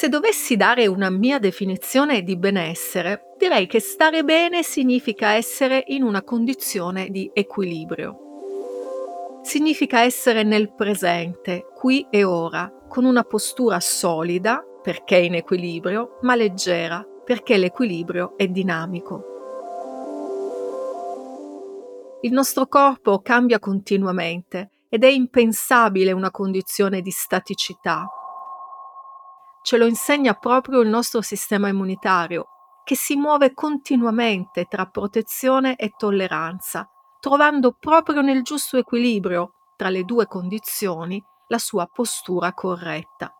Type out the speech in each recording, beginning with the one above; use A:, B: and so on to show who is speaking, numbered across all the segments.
A: Se dovessi dare una mia definizione di benessere, direi che stare bene significa essere in una condizione di equilibrio. Significa essere nel presente, qui e ora, con una postura solida, perché in equilibrio, ma leggera, perché l'equilibrio è dinamico. Il nostro corpo cambia continuamente ed è impensabile una condizione di staticità, ce lo insegna proprio il nostro sistema immunitario, che si muove continuamente tra protezione e tolleranza, trovando proprio nel giusto equilibrio tra le due condizioni la sua postura corretta.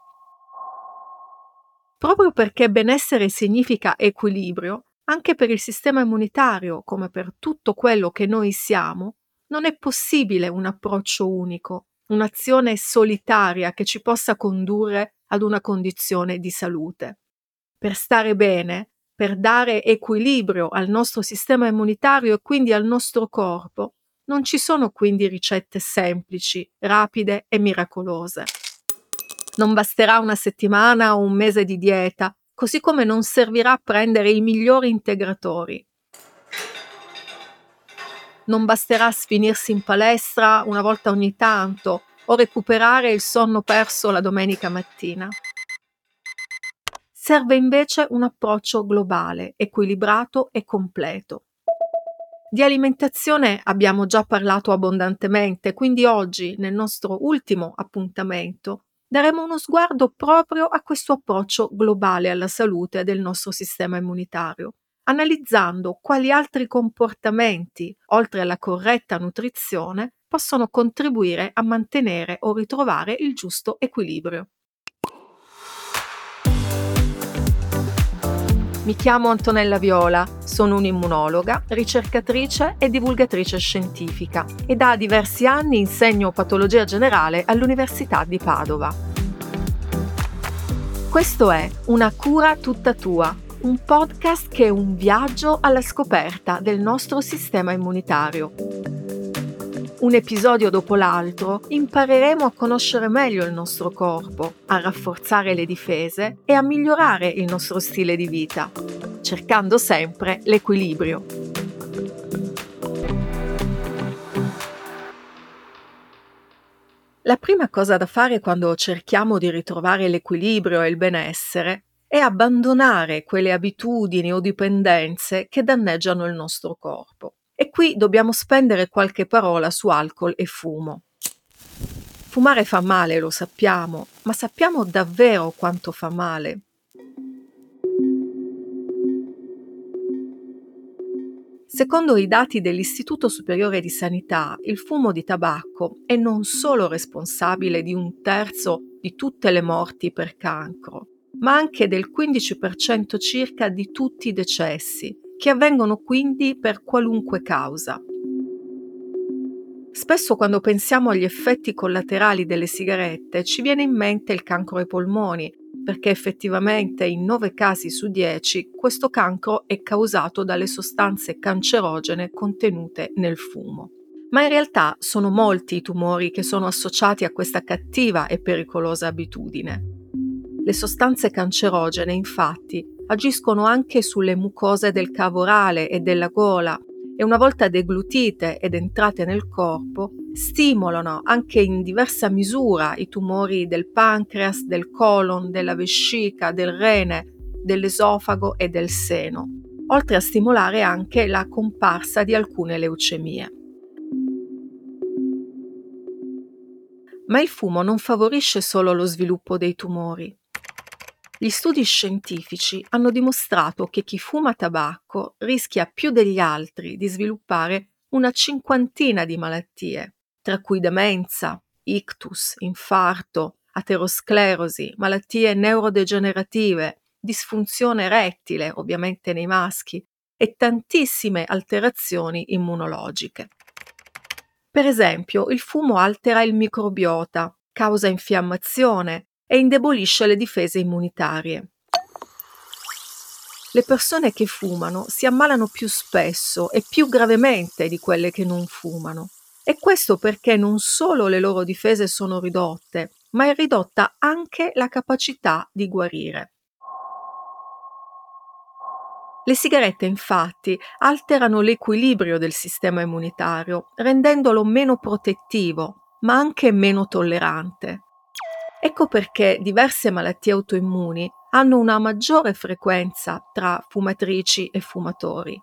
A: Proprio perché benessere significa equilibrio, anche per il sistema immunitario, come per tutto quello che noi siamo, non è possibile un approccio unico, un'azione solitaria che ci possa condurre ad una condizione di salute. Per stare bene, per dare equilibrio al nostro sistema immunitario e quindi al nostro corpo, non ci sono quindi ricette semplici, rapide e miracolose. Non basterà una settimana o un mese di dieta, così come non servirà prendere i migliori integratori. Non basterà sfinirsi in palestra una volta ogni tanto o recuperare il sonno perso la domenica mattina. Serve invece un approccio globale, equilibrato e completo. Di alimentazione abbiamo già parlato abbondantemente, quindi oggi, nel nostro ultimo appuntamento, daremo uno sguardo proprio a questo approccio globale alla salute del nostro sistema immunitario, analizzando quali altri comportamenti, oltre alla corretta nutrizione, possono contribuire a mantenere o ritrovare il giusto equilibrio. Mi chiamo Antonella Viola, sono un'immunologa, ricercatrice e divulgatrice scientifica e da diversi anni insegno patologia generale all'Università di Padova. Questo è Una cura tutta tua, un podcast che è un viaggio alla scoperta del nostro sistema immunitario un episodio dopo l'altro, impareremo a conoscere meglio il nostro corpo, a rafforzare le difese e a migliorare il nostro stile di vita, cercando sempre l'equilibrio. La prima cosa da fare quando cerchiamo di ritrovare l'equilibrio e il benessere è abbandonare quelle abitudini o dipendenze che danneggiano il nostro corpo. E qui dobbiamo spendere qualche parola su alcol e fumo. Fumare fa male, lo sappiamo, ma sappiamo davvero quanto fa male. Secondo i dati dell'Istituto Superiore di Sanità, il fumo di tabacco è non solo responsabile di un terzo di tutte le morti per cancro, ma anche del 15% circa di tutti i decessi che avvengono quindi per qualunque causa. Spesso quando pensiamo agli effetti collaterali delle sigarette ci viene in mente il cancro ai polmoni, perché effettivamente in 9 casi su 10 questo cancro è causato dalle sostanze cancerogene contenute nel fumo. Ma in realtà sono molti i tumori che sono associati a questa cattiva e pericolosa abitudine. Le sostanze cancerogene, infatti, agiscono anche sulle mucose del cavo orale e della gola e una volta deglutite ed entrate nel corpo, stimolano anche in diversa misura i tumori del pancreas, del colon, della vescica, del rene, dell'esofago e del seno, oltre a stimolare anche la comparsa di alcune leucemie. Ma il fumo non favorisce solo lo sviluppo dei tumori. Gli studi scientifici hanno dimostrato che chi fuma tabacco rischia più degli altri di sviluppare una cinquantina di malattie, tra cui demenza, ictus, infarto, aterosclerosi, malattie neurodegenerative, disfunzione rettile, ovviamente nei maschi, e tantissime alterazioni immunologiche. Per esempio, il fumo altera il microbiota, causa infiammazione, e indebolisce le difese immunitarie. Le persone che fumano si ammalano più spesso e più gravemente di quelle che non fumano. E questo perché non solo le loro difese sono ridotte, ma è ridotta anche la capacità di guarire. Le sigarette infatti alterano l'equilibrio del sistema immunitario, rendendolo meno protettivo, ma anche meno tollerante. Ecco perché diverse malattie autoimmuni hanno una maggiore frequenza tra fumatrici e fumatori.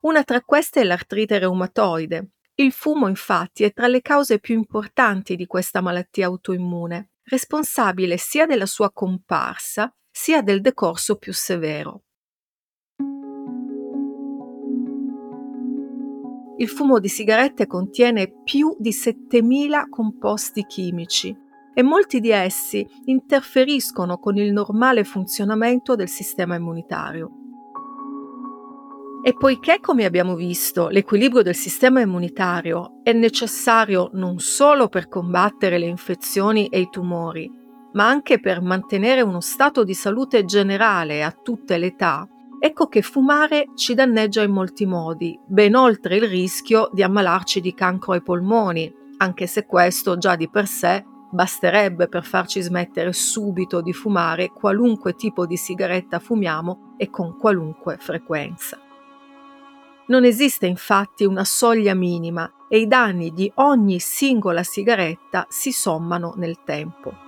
A: Una tra queste è l'artrite reumatoide. Il fumo infatti è tra le cause più importanti di questa malattia autoimmune, responsabile sia della sua comparsa sia del decorso più severo. Il fumo di sigarette contiene più di 7000 composti chimici e molti di essi interferiscono con il normale funzionamento del sistema immunitario. E poiché, come abbiamo visto, l'equilibrio del sistema immunitario è necessario non solo per combattere le infezioni e i tumori, ma anche per mantenere uno stato di salute generale a tutte le età, ecco che fumare ci danneggia in molti modi, ben oltre il rischio di ammalarci di cancro ai polmoni, anche se questo già di per sé basterebbe per farci smettere subito di fumare qualunque tipo di sigaretta fumiamo e con qualunque frequenza. Non esiste infatti una soglia minima e i danni di ogni singola sigaretta si sommano nel tempo.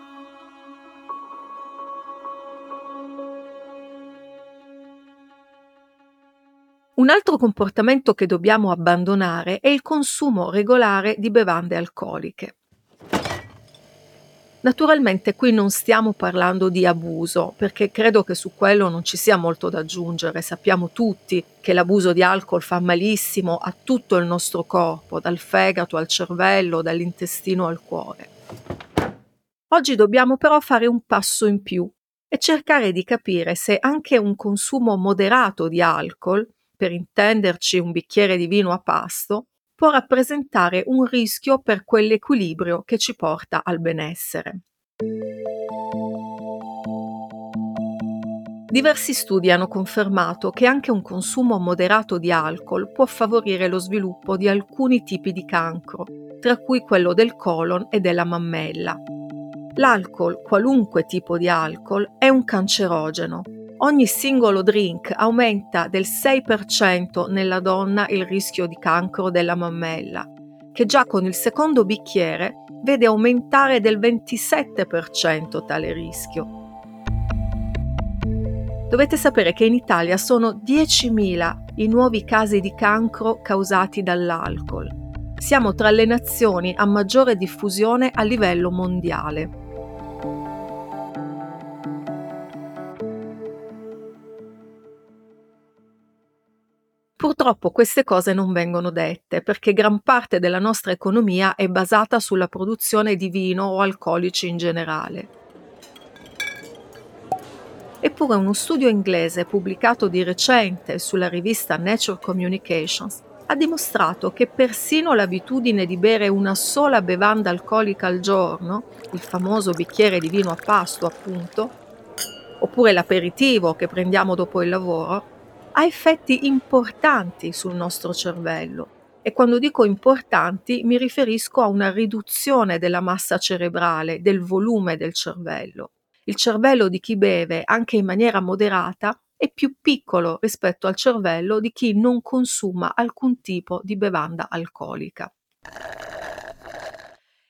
A: Un altro comportamento che dobbiamo abbandonare è il consumo regolare di bevande alcoliche. Naturalmente qui non stiamo parlando di abuso, perché credo che su quello non ci sia molto da aggiungere. Sappiamo tutti che l'abuso di alcol fa malissimo a tutto il nostro corpo, dal fegato al cervello, dall'intestino al cuore. Oggi dobbiamo però fare un passo in più e cercare di capire se anche un consumo moderato di alcol, per intenderci un bicchiere di vino a pasto, può rappresentare un rischio per quell'equilibrio che ci porta al benessere. Diversi studi hanno confermato che anche un consumo moderato di alcol può favorire lo sviluppo di alcuni tipi di cancro, tra cui quello del colon e della mammella. L'alcol, qualunque tipo di alcol, è un cancerogeno ogni singolo drink aumenta del 6% nella donna il rischio di cancro della mammella, che già con il secondo bicchiere vede aumentare del 27% tale rischio. Dovete sapere che in Italia sono 10.000 i nuovi casi di cancro causati dall'alcol. Siamo tra le nazioni a maggiore diffusione a livello mondiale. Purtroppo queste cose non vengono dette perché gran parte della nostra economia è basata sulla produzione di vino o alcolici in generale. Eppure uno studio inglese pubblicato di recente sulla rivista Nature Communications ha dimostrato che persino l'abitudine di bere una sola bevanda alcolica al giorno, il famoso bicchiere di vino a pasto appunto, oppure l'aperitivo che prendiamo dopo il lavoro, ha effetti importanti sul nostro cervello. E quando dico importanti mi riferisco a una riduzione della massa cerebrale, del volume del cervello. Il cervello di chi beve, anche in maniera moderata, è più piccolo rispetto al cervello di chi non consuma alcun tipo di bevanda alcolica.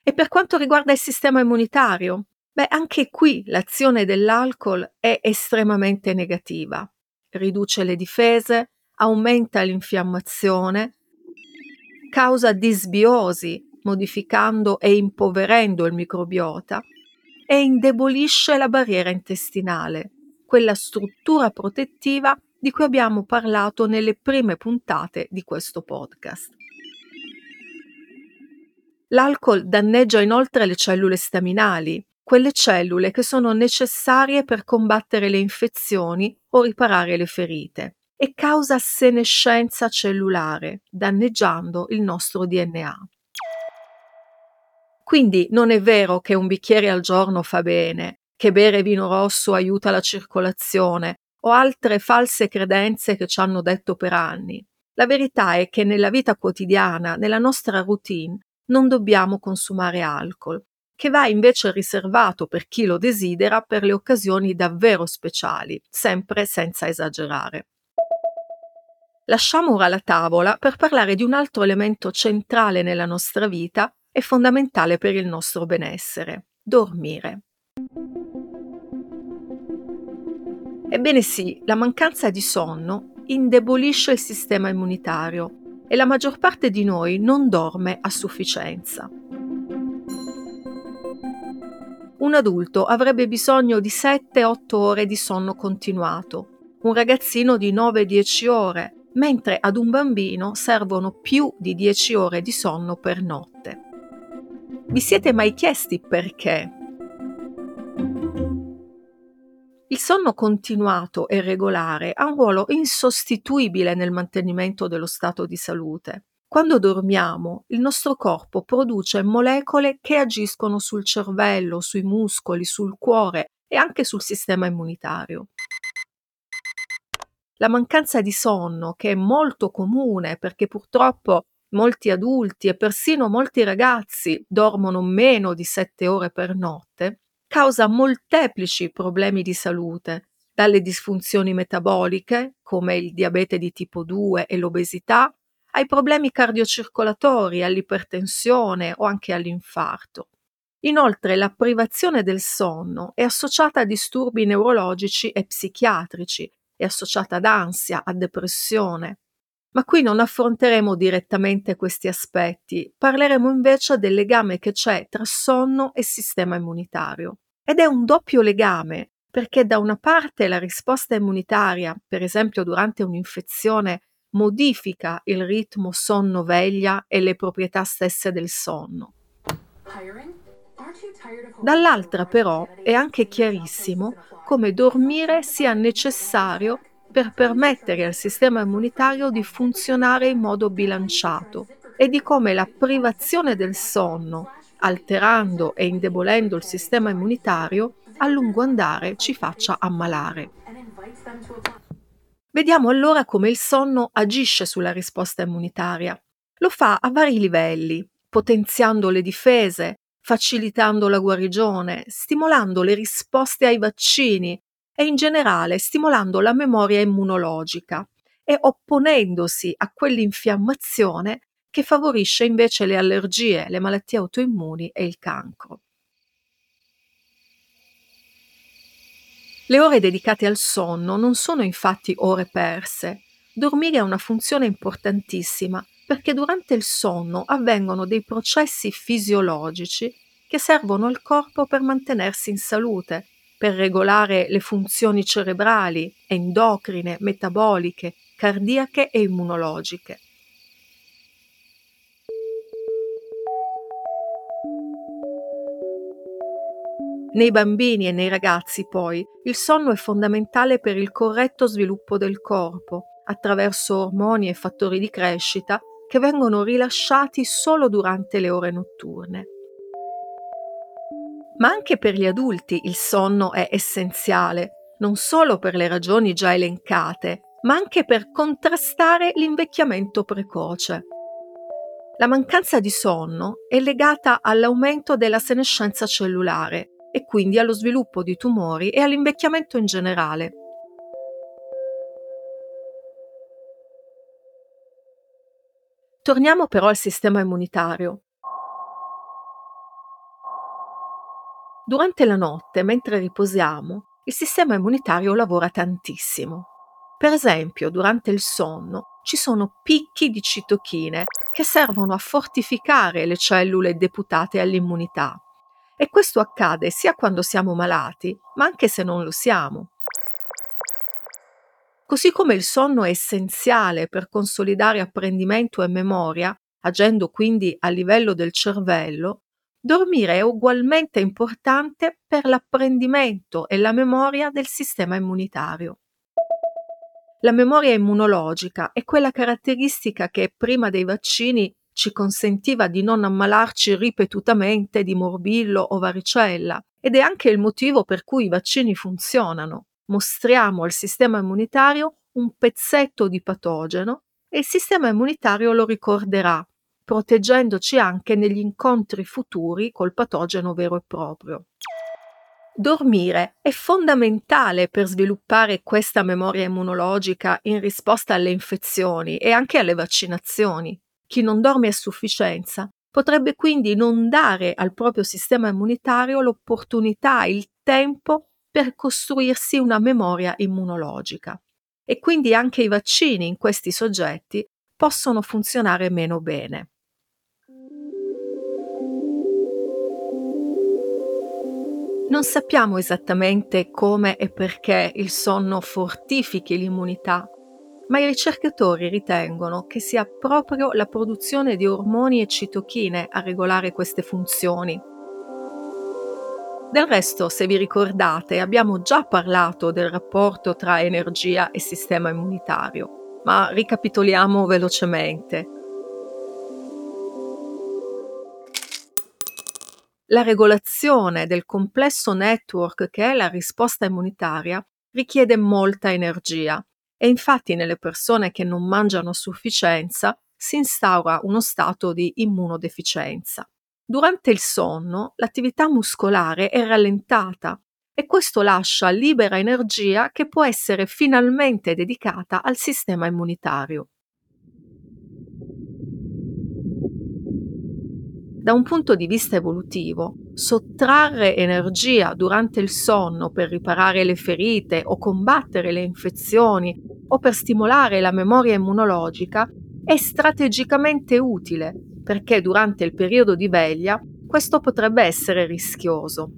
A: E per quanto riguarda il sistema immunitario, beh, anche qui l'azione dell'alcol è estremamente negativa. Riduce le difese, aumenta l'infiammazione, causa disbiosi, modificando e impoverendo il microbiota, e indebolisce la barriera intestinale, quella struttura protettiva di cui abbiamo parlato nelle prime puntate di questo podcast. L'alcol danneggia inoltre le cellule staminali, quelle cellule che sono necessarie per combattere le infezioni o riparare le ferite, e causa senescenza cellulare, danneggiando il nostro DNA. Quindi non è vero che un bicchiere al giorno fa bene, che bere vino rosso aiuta la circolazione o altre false credenze che ci hanno detto per anni. La verità è che nella vita quotidiana, nella nostra routine, non dobbiamo consumare alcol, che va invece riservato per chi lo desidera per le occasioni davvero speciali, sempre senza esagerare. Lasciamo ora la tavola per parlare di un altro elemento centrale nella nostra vita e fondamentale per il nostro benessere, dormire. Ebbene sì, la mancanza di sonno indebolisce il sistema immunitario e la maggior parte di noi non dorme a sufficienza. Un adulto avrebbe bisogno di 7-8 ore di sonno continuato, un ragazzino di 9-10 ore, mentre ad un bambino servono più di 10 ore di sonno per notte. Vi siete mai chiesti perché? Il sonno continuato e regolare ha un ruolo insostituibile nel mantenimento dello stato di salute. Quando dormiamo, il nostro corpo produce molecole che agiscono sul cervello, sui muscoli, sul cuore e anche sul sistema immunitario. La mancanza di sonno, che è molto comune perché purtroppo molti adulti e persino molti ragazzi dormono meno di 7 ore per notte, causa molteplici problemi di salute, dalle disfunzioni metaboliche, come il diabete di tipo 2 e l'obesità, ai problemi cardiocircolatori, all'ipertensione o anche all'infarto. Inoltre la privazione del sonno è associata a disturbi neurologici e psichiatrici, è associata ad ansia, a depressione. Ma qui non affronteremo direttamente questi aspetti, parleremo invece del legame che c'è tra sonno e sistema immunitario. Ed è un doppio legame, perché da una parte la risposta immunitaria, per esempio durante un'infezione, modifica il ritmo sonno-veglia e le proprietà stesse del sonno. Dall'altra però è anche chiarissimo come dormire sia necessario per permettere al sistema immunitario di funzionare in modo bilanciato e di come la privazione del sonno, alterando e indebolendo il sistema immunitario, a lungo andare ci faccia ammalare. Vediamo allora come il sonno agisce sulla risposta immunitaria. Lo fa a vari livelli, potenziando le difese, facilitando la guarigione, stimolando le risposte ai vaccini e in generale stimolando la memoria immunologica e opponendosi a quell'infiammazione che favorisce invece le allergie, le malattie autoimmuni e il cancro. Le ore dedicate al sonno non sono infatti ore perse. Dormire ha una funzione importantissima perché durante il sonno avvengono dei processi fisiologici che servono al corpo per mantenersi in salute per regolare le funzioni cerebrali, endocrine, metaboliche, cardiache e immunologiche. Nei bambini e nei ragazzi, poi, il sonno è fondamentale per il corretto sviluppo del corpo, attraverso ormoni e fattori di crescita che vengono rilasciati solo durante le ore notturne. Ma anche per gli adulti il sonno è essenziale, non solo per le ragioni già elencate, ma anche per contrastare l'invecchiamento precoce. La mancanza di sonno è legata all'aumento della senescenza cellulare e quindi allo sviluppo di tumori e all'invecchiamento in generale. Torniamo però al sistema immunitario. Durante la notte, mentre riposiamo, il sistema immunitario lavora tantissimo. Per esempio, durante il sonno ci sono picchi di citochine che servono a fortificare le cellule deputate all'immunità. E questo accade sia quando siamo malati, ma anche se non lo siamo. Così come il sonno è essenziale per consolidare apprendimento e memoria, agendo quindi a livello del cervello, dormire è ugualmente importante per l'apprendimento e la memoria del sistema immunitario. La memoria immunologica è quella caratteristica che prima dei vaccini ci consentiva di non ammalarci ripetutamente di morbillo o varicella ed è anche il motivo per cui i vaccini funzionano mostriamo al sistema immunitario un pezzetto di patogeno e il sistema immunitario lo ricorderà, proteggendoci anche negli incontri futuri col patogeno vero e proprio. Dormire è fondamentale per sviluppare questa memoria immunologica in risposta alle infezioni e anche alle vaccinazioni. Chi non dorme a sufficienza potrebbe quindi non dare al proprio sistema immunitario l'opportunità, il tempo per costruirsi una memoria immunologica. E quindi anche i vaccini in questi soggetti possono funzionare meno bene. Non sappiamo esattamente come e perché il sonno fortifichi l'immunità, ma i ricercatori ritengono che sia proprio la produzione di ormoni e citochine a regolare queste funzioni del resto, se vi ricordate, abbiamo già parlato del rapporto tra energia e sistema immunitario, ma ricapitoliamo velocemente. La regolazione del complesso network che è la risposta immunitaria richiede molta energia e infatti nelle persone che non mangiano a sufficienza si instaura uno stato di immunodeficienza. Durante il sonno l'attività muscolare è rallentata e questo lascia libera energia che può essere finalmente dedicata al sistema immunitario. Da un punto di vista evolutivo, sottrarre energia durante il sonno per riparare le ferite o combattere le infezioni o per stimolare la memoria immunologica è strategicamente utile perché durante il periodo di veglia questo potrebbe essere rischioso.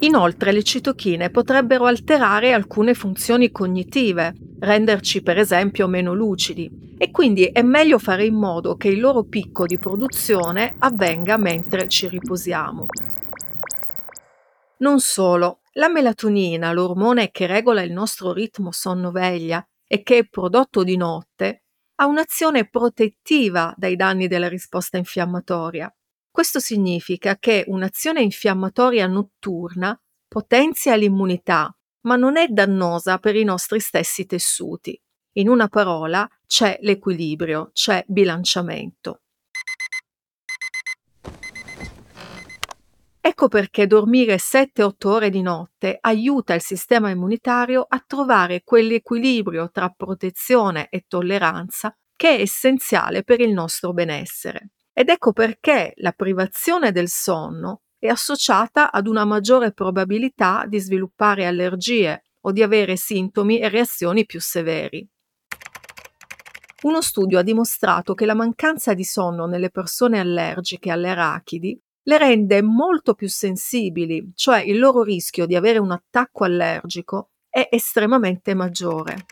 A: Inoltre le citochine potrebbero alterare alcune funzioni cognitive, renderci per esempio meno lucidi e quindi è meglio fare in modo che il loro picco di produzione avvenga mentre ci riposiamo. Non solo, la melatonina, l'ormone che regola il nostro ritmo sonno-veglia e che è prodotto di notte, ha un'azione protettiva dai danni della risposta infiammatoria. Questo significa che un'azione infiammatoria notturna potenzia l'immunità, ma non è dannosa per i nostri stessi tessuti. In una parola, c'è l'equilibrio, c'è bilanciamento. Ecco perché dormire 7-8 ore di notte aiuta il sistema immunitario a trovare quell'equilibrio tra protezione e tolleranza che è essenziale per il nostro benessere. Ed ecco perché la privazione del sonno è associata ad una maggiore probabilità di sviluppare allergie o di avere sintomi e reazioni più severi. Uno studio ha dimostrato che la mancanza di sonno nelle persone allergiche alle arachidi le rende molto più sensibili, cioè il loro rischio di avere un attacco allergico è estremamente maggiore.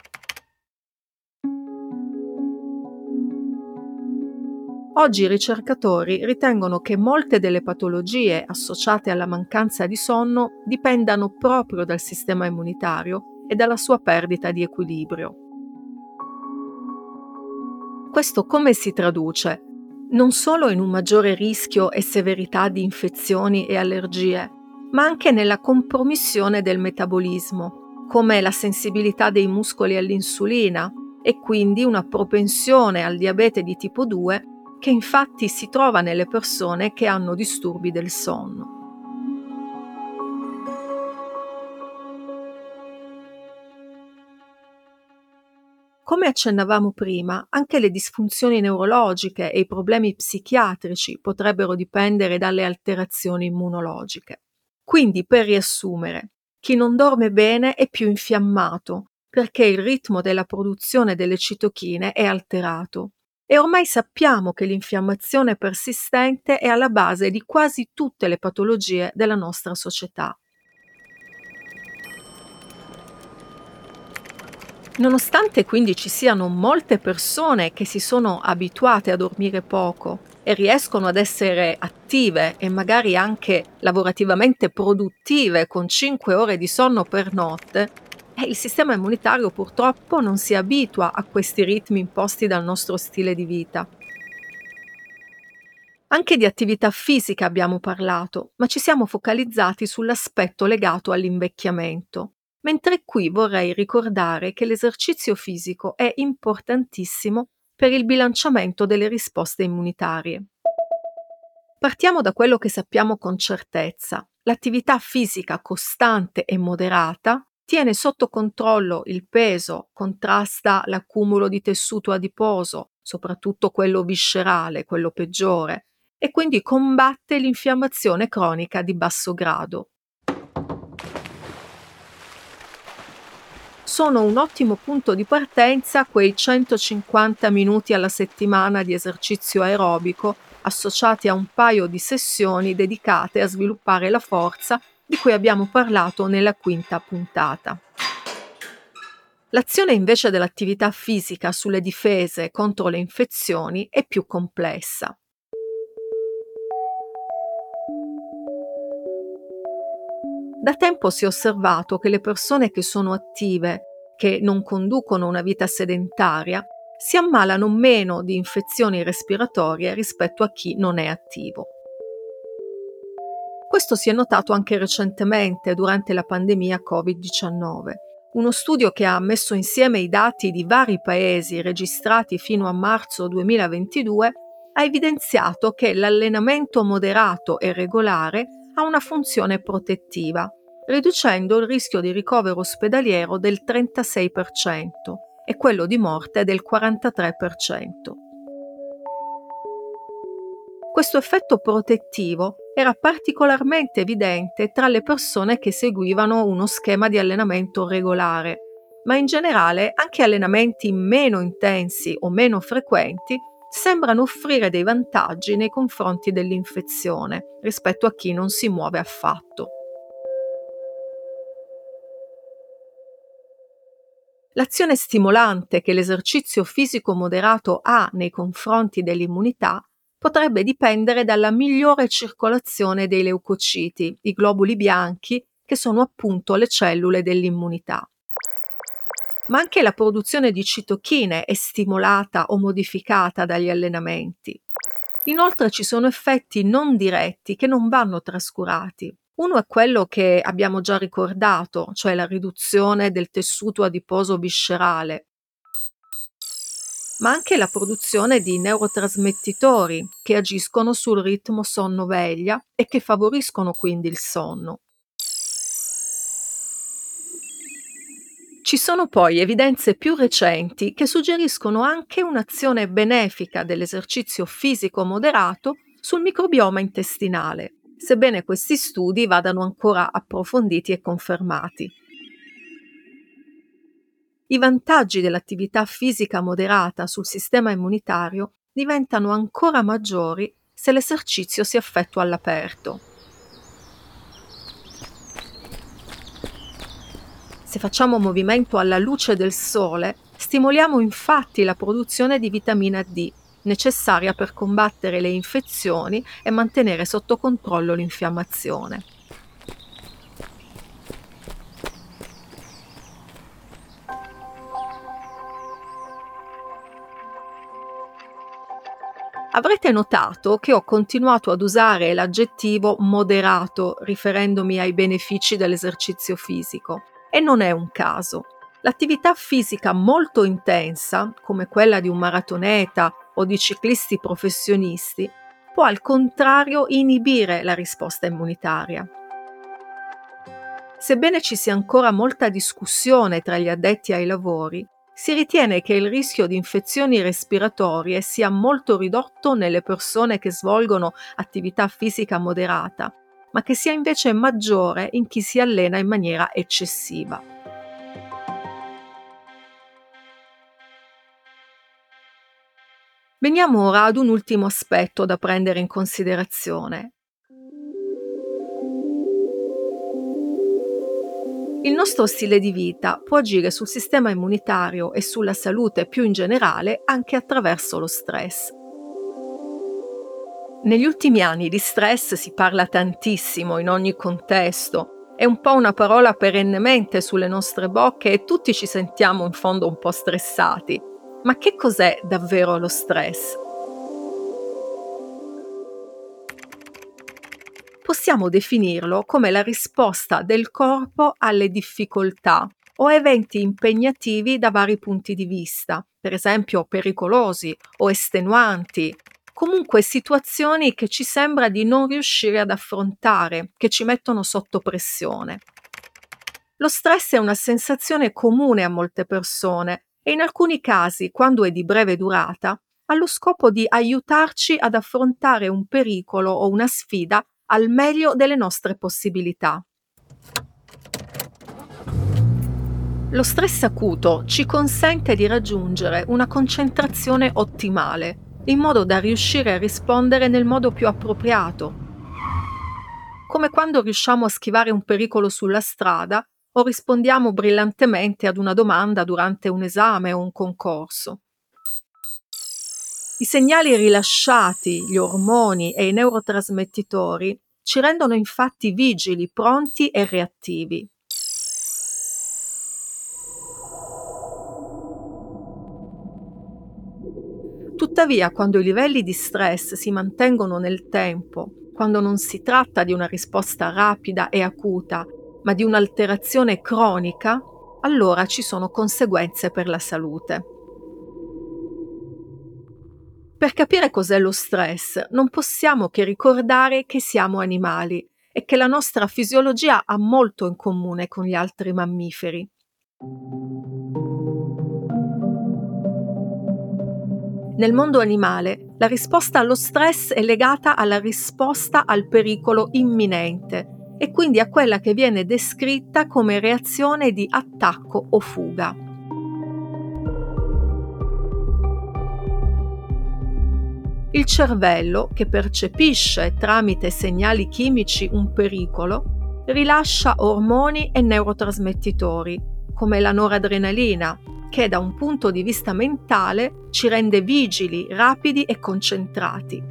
A: Oggi i ricercatori ritengono che molte delle patologie associate alla mancanza di sonno dipendano proprio dal sistema immunitario e dalla sua perdita di equilibrio. Questo come si traduce? non solo in un maggiore rischio e severità di infezioni e allergie, ma anche nella compromissione del metabolismo, come la sensibilità dei muscoli all'insulina e quindi una propensione al diabete di tipo 2 che infatti si trova nelle persone che hanno disturbi del sonno. come accennavamo prima, anche le disfunzioni neurologiche e i problemi psichiatrici potrebbero dipendere dalle alterazioni immunologiche. Quindi, per riassumere, chi non dorme bene è più infiammato perché il ritmo della produzione delle citochine è alterato. E ormai sappiamo che l'infiammazione persistente è alla base di quasi tutte le patologie della nostra società. Nonostante quindi ci siano molte persone che si sono abituate a dormire poco e riescono ad essere attive e magari anche lavorativamente produttive con 5 ore di sonno per notte, eh, il sistema immunitario purtroppo non si abitua a questi ritmi imposti dal nostro stile di vita. Anche di attività fisica abbiamo parlato, ma ci siamo focalizzati sull'aspetto legato all'invecchiamento mentre qui vorrei ricordare che l'esercizio fisico è importantissimo per il bilanciamento delle risposte immunitarie. Partiamo da quello che sappiamo con certezza. L'attività fisica costante e moderata tiene sotto controllo il peso, contrasta l'accumulo di tessuto adiposo, soprattutto quello viscerale, quello peggiore, e quindi combatte l'infiammazione cronica di basso grado. sono un ottimo punto di partenza quei 150 minuti alla settimana di esercizio aerobico associati a un paio di sessioni dedicate a sviluppare la forza di cui abbiamo parlato nella quinta puntata. L'azione invece dell'attività fisica sulle difese contro le infezioni è più complessa. Da tempo si è osservato che le persone che sono attive, che non conducono una vita sedentaria, si ammalano meno di infezioni respiratorie rispetto a chi non è attivo. Questo si è notato anche recentemente durante la pandemia Covid-19. Uno studio che ha messo insieme i dati di vari paesi registrati fino a marzo 2022 ha evidenziato che l'allenamento moderato e regolare ha una funzione protettiva, riducendo il rischio di ricovero ospedaliero del 36% e quello di morte del 43%. Questo effetto protettivo era particolarmente evidente tra le persone che seguivano uno schema di allenamento regolare, ma in generale anche allenamenti meno intensi o meno frequenti sembrano offrire dei vantaggi nei confronti dell'infezione rispetto a chi non si muove affatto. L'azione stimolante che l'esercizio fisico moderato ha nei confronti dell'immunità potrebbe dipendere dalla migliore circolazione dei leucociti, i globuli bianchi, che sono appunto le cellule dell'immunità ma anche la produzione di citochine è stimolata o modificata dagli allenamenti. Inoltre ci sono effetti non diretti che non vanno trascurati. Uno è quello che abbiamo già ricordato, cioè la riduzione del tessuto adiposo viscerale, ma anche la produzione di neurotrasmettitori che agiscono sul ritmo sonno-veglia e che favoriscono quindi il sonno. Ci sono poi evidenze più recenti che suggeriscono anche un'azione benefica dell'esercizio fisico moderato sul microbioma intestinale, sebbene questi studi vadano ancora approfonditi e confermati. I vantaggi dell'attività fisica moderata sul sistema immunitario diventano ancora maggiori se l'esercizio si effettua all'aperto. Se facciamo movimento alla luce del sole, stimoliamo infatti la produzione di vitamina D, necessaria per combattere le infezioni e mantenere sotto controllo l'infiammazione. Avrete notato che ho continuato ad usare l'aggettivo moderato riferendomi ai benefici dell'esercizio fisico. E non è un caso. L'attività fisica molto intensa, come quella di un maratoneta o di ciclisti professionisti, può al contrario inibire la risposta immunitaria. Sebbene ci sia ancora molta discussione tra gli addetti ai lavori, si ritiene che il rischio di infezioni respiratorie sia molto ridotto nelle persone che svolgono attività fisica moderata, ma che sia invece maggiore in chi si allena in maniera eccessiva. Veniamo ora ad un ultimo aspetto da prendere in considerazione, Il nostro stile di vita può agire sul sistema immunitario e sulla salute più in generale anche attraverso lo stress. Negli ultimi anni di stress si parla tantissimo in ogni contesto, è un po' una parola perennemente sulle nostre bocche e tutti ci sentiamo in fondo un po' stressati. Ma che cos'è davvero lo stress? Possiamo definirlo come la risposta del corpo alle difficoltà o eventi impegnativi da vari punti di vista, per esempio pericolosi o estenuanti, comunque situazioni che ci sembra di non riuscire ad affrontare, che ci mettono sotto pressione. Lo stress è una sensazione comune a molte persone e in alcuni casi, quando è di breve durata, ha lo scopo di aiutarci ad affrontare un pericolo o una sfida al meglio delle nostre possibilità. Lo stress acuto ci consente di raggiungere una concentrazione ottimale, in modo da riuscire a rispondere nel modo più appropriato. Come quando riusciamo a schivare un pericolo sulla strada o rispondiamo brillantemente ad una domanda durante un esame o un concorso. I segnali rilasciati, gli ormoni e i neurotrasmettitori ci rendono infatti vigili, pronti e reattivi. Tuttavia, quando i livelli di stress si mantengono nel tempo, quando non si tratta di una risposta rapida e acuta, ma di un'alterazione cronica, allora ci sono conseguenze per la salute. Per capire cos'è lo stress non possiamo che ricordare che siamo animali e che la nostra fisiologia ha molto in comune con gli altri mammiferi. Nel mondo animale la risposta allo stress è legata alla risposta al pericolo imminente e quindi a quella che viene descritta come reazione di attacco o fuga. Il cervello, che percepisce tramite segnali chimici un pericolo, rilascia ormoni e neurotrasmettitori, come la noradrenalina, che da un punto di vista mentale ci rende vigili, rapidi e concentrati.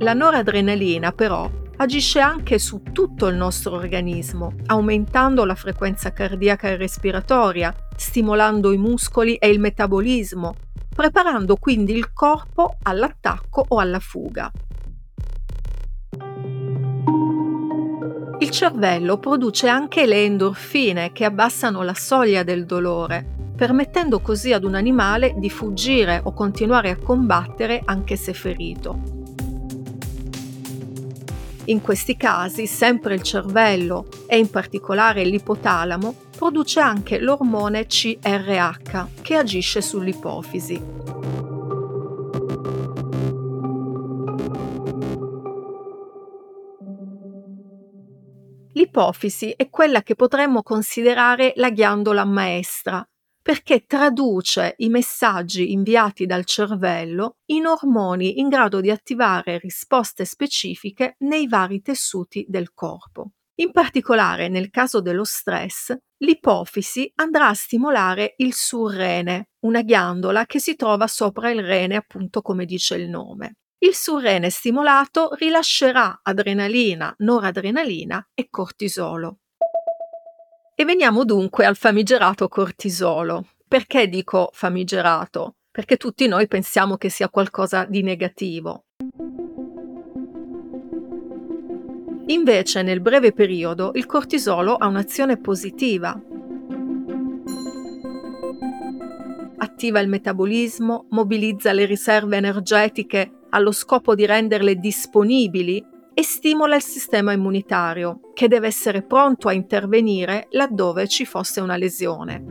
A: La noradrenalina però agisce anche su tutto il nostro organismo, aumentando la frequenza cardiaca e respiratoria, stimolando i muscoli e il metabolismo, preparando quindi il corpo all'attacco o alla fuga. Il cervello produce anche le endorfine che abbassano la soglia del dolore, permettendo così ad un animale di fuggire o continuare a combattere anche se ferito. In questi casi sempre il cervello e in particolare l'ipotalamo produce anche l'ormone CRH che agisce sull'ipofisi. L'ipofisi è quella che potremmo considerare la ghiandola maestra perché traduce i messaggi inviati dal cervello in ormoni in grado di attivare risposte specifiche nei vari tessuti del corpo. In particolare nel caso dello stress, l'ipofisi andrà a stimolare il surrene, una ghiandola che si trova sopra il rene, appunto come dice il nome. Il surrene stimolato rilascerà adrenalina, noradrenalina e cortisolo. E veniamo dunque al famigerato cortisolo. Perché dico famigerato? Perché tutti noi pensiamo che sia qualcosa di negativo. Invece nel breve periodo il cortisolo ha un'azione positiva. Attiva il metabolismo, mobilizza le riserve energetiche allo scopo di renderle disponibili e stimola il sistema immunitario, che deve essere pronto a intervenire laddove ci fosse una lesione.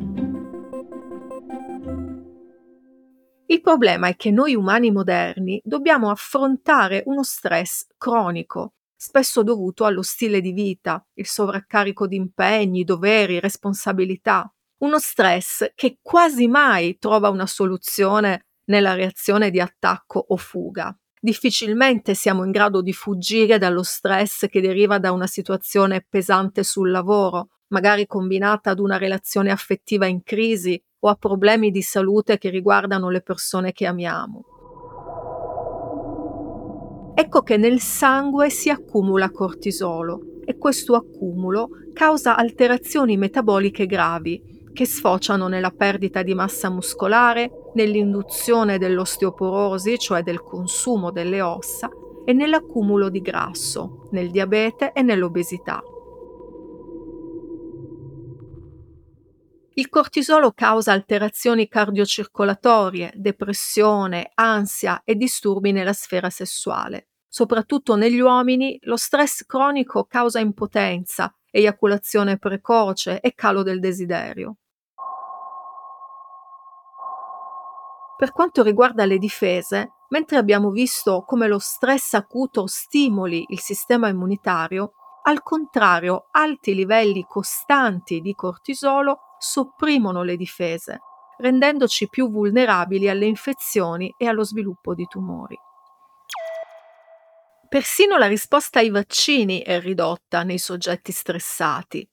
A: Il problema è che noi umani moderni dobbiamo affrontare uno stress cronico, spesso dovuto allo stile di vita, il sovraccarico di impegni, doveri, responsabilità. Uno stress che quasi mai trova una soluzione nella reazione di attacco o fuga. Difficilmente siamo in grado di fuggire dallo stress che deriva da una situazione pesante sul lavoro, magari combinata ad una relazione affettiva in crisi o a problemi di salute che riguardano le persone che amiamo. Ecco che nel sangue si accumula cortisolo e questo accumulo causa alterazioni metaboliche gravi che sfociano nella perdita di massa muscolare, nell'induzione dell'osteoporosi, cioè del consumo delle ossa, e nell'accumulo di grasso, nel diabete e nell'obesità. Il cortisolo causa alterazioni cardiocircolatorie, depressione, ansia e disturbi nella sfera sessuale. Soprattutto negli uomini lo stress cronico causa impotenza, eiaculazione precoce e calo del desiderio. Per quanto riguarda le difese, mentre abbiamo visto come lo stress acuto stimoli il sistema immunitario, al contrario, alti livelli costanti di cortisolo sopprimono le difese, rendendoci più vulnerabili alle infezioni e allo sviluppo di tumori. Persino la risposta ai vaccini è ridotta nei soggetti stressati.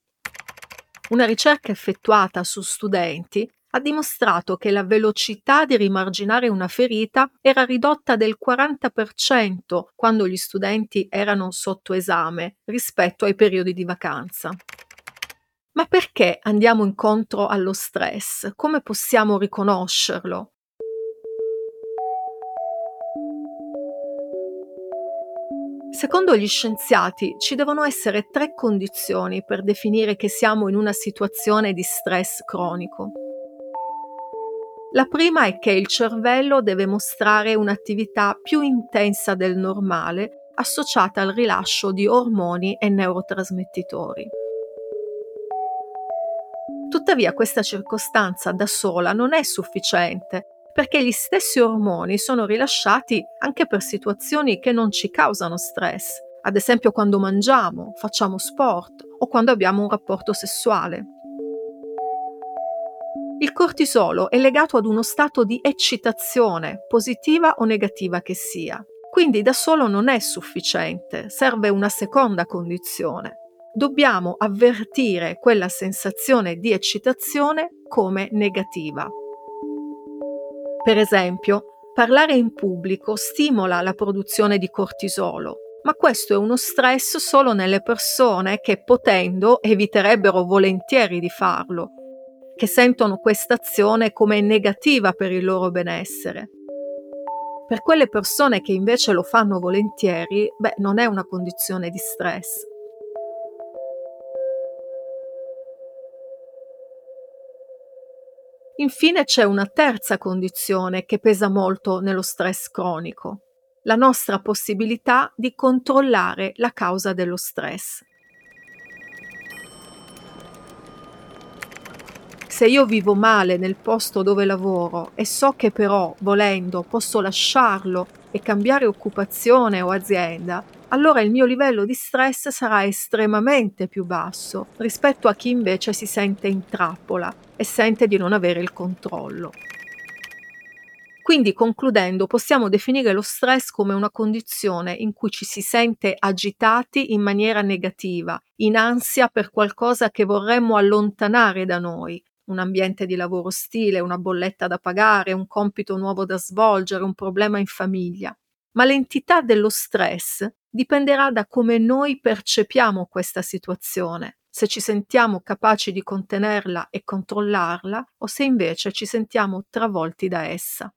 A: Una ricerca effettuata su studenti ha dimostrato che la velocità di rimarginare una ferita era ridotta del 40% quando gli studenti erano sotto esame rispetto ai periodi di vacanza. Ma perché andiamo incontro allo stress? Come possiamo riconoscerlo? Secondo gli scienziati ci devono essere tre condizioni per definire che siamo in una situazione di stress cronico. La prima è che il cervello deve mostrare un'attività più intensa del normale associata al rilascio di ormoni e neurotrasmettitori. Tuttavia questa circostanza da sola non è sufficiente perché gli stessi ormoni sono rilasciati anche per situazioni che non ci causano stress, ad esempio quando mangiamo, facciamo sport o quando abbiamo un rapporto sessuale. Il cortisolo è legato ad uno stato di eccitazione, positiva o negativa che sia. Quindi da solo non è sufficiente, serve una seconda condizione. Dobbiamo avvertire quella sensazione di eccitazione come negativa. Per esempio, parlare in pubblico stimola la produzione di cortisolo, ma questo è uno stress solo nelle persone che potendo eviterebbero volentieri di farlo che sentono questa azione come negativa per il loro benessere. Per quelle persone che invece lo fanno volentieri, beh, non è una condizione di stress. Infine c'è una terza condizione che pesa molto nello stress cronico, la nostra possibilità di controllare la causa dello stress. Se io vivo male nel posto dove lavoro e so che però, volendo, posso lasciarlo e cambiare occupazione o azienda, allora il mio livello di stress sarà estremamente più basso rispetto a chi invece si sente in trappola e sente di non avere il controllo. Quindi, concludendo, possiamo definire lo stress come una condizione in cui ci si sente agitati in maniera negativa, in ansia per qualcosa che vorremmo allontanare da noi, un ambiente di lavoro ostile, una bolletta da pagare, un compito nuovo da svolgere, un problema in famiglia. Ma l'entità dello stress dipenderà da come noi percepiamo questa situazione, se ci sentiamo capaci di contenerla e controllarla o se invece ci sentiamo travolti da essa.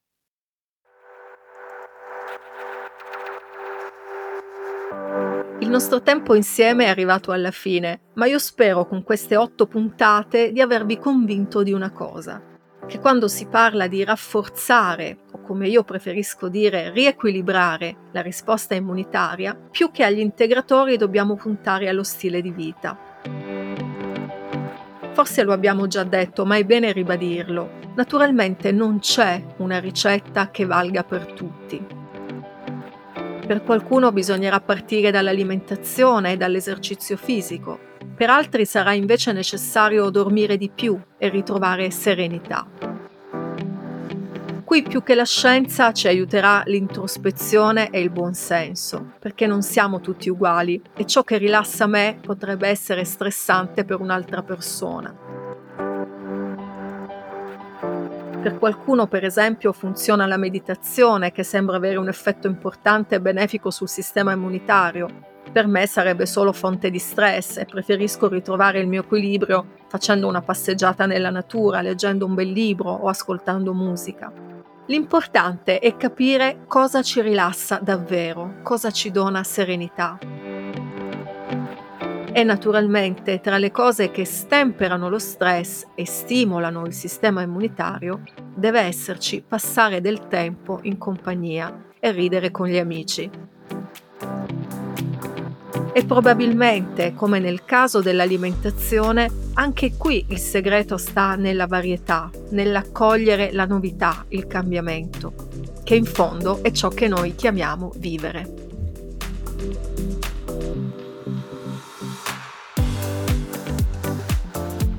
A: Il nostro tempo insieme è arrivato alla fine, ma io spero con queste otto puntate di avervi convinto di una cosa. Che quando si parla di rafforzare, o come io preferisco dire riequilibrare la risposta immunitaria, più che agli integratori dobbiamo puntare allo stile di vita. Forse lo abbiamo già detto, ma è bene ribadirlo. Naturalmente non c'è una ricetta che valga per tutti. Per qualcuno bisognerà partire dall'alimentazione e dall'esercizio fisico, per altri sarà invece necessario dormire di più e ritrovare serenità. Qui più che la scienza ci aiuterà l'introspezione e il buonsenso, perché non siamo tutti uguali e ciò che rilassa me potrebbe essere stressante per un'altra persona. Per qualcuno, per esempio, funziona la meditazione, che sembra avere un effetto importante e benefico sul sistema immunitario. Per me sarebbe solo fonte di stress e preferisco ritrovare il mio equilibrio facendo una passeggiata nella natura, leggendo un bel libro o ascoltando musica. L'importante è capire cosa ci rilassa davvero, cosa ci dona serenità. E naturalmente tra le cose che stemperano lo stress e stimolano il sistema immunitario deve esserci passare del tempo in compagnia e ridere con gli amici. E probabilmente, come nel caso dell'alimentazione, anche qui il segreto sta nella varietà, nell'accogliere la novità, il cambiamento, che in fondo è ciò che noi chiamiamo vivere.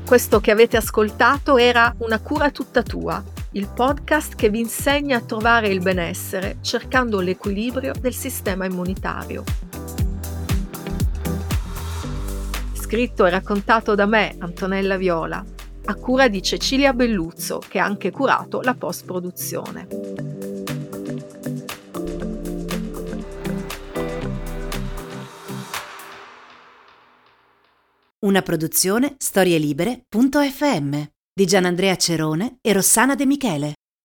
A: Questo che avete ascoltato era Una cura tutta tua, il podcast che vi insegna a trovare il benessere cercando l'equilibrio del sistema immunitario. Scritto e raccontato da me, Antonella Viola, a cura di Cecilia Belluzzo, che ha anche curato la post-produzione.
B: Una produzione storielibere.fm di Gianandrea Cerone e Rossana De Michele.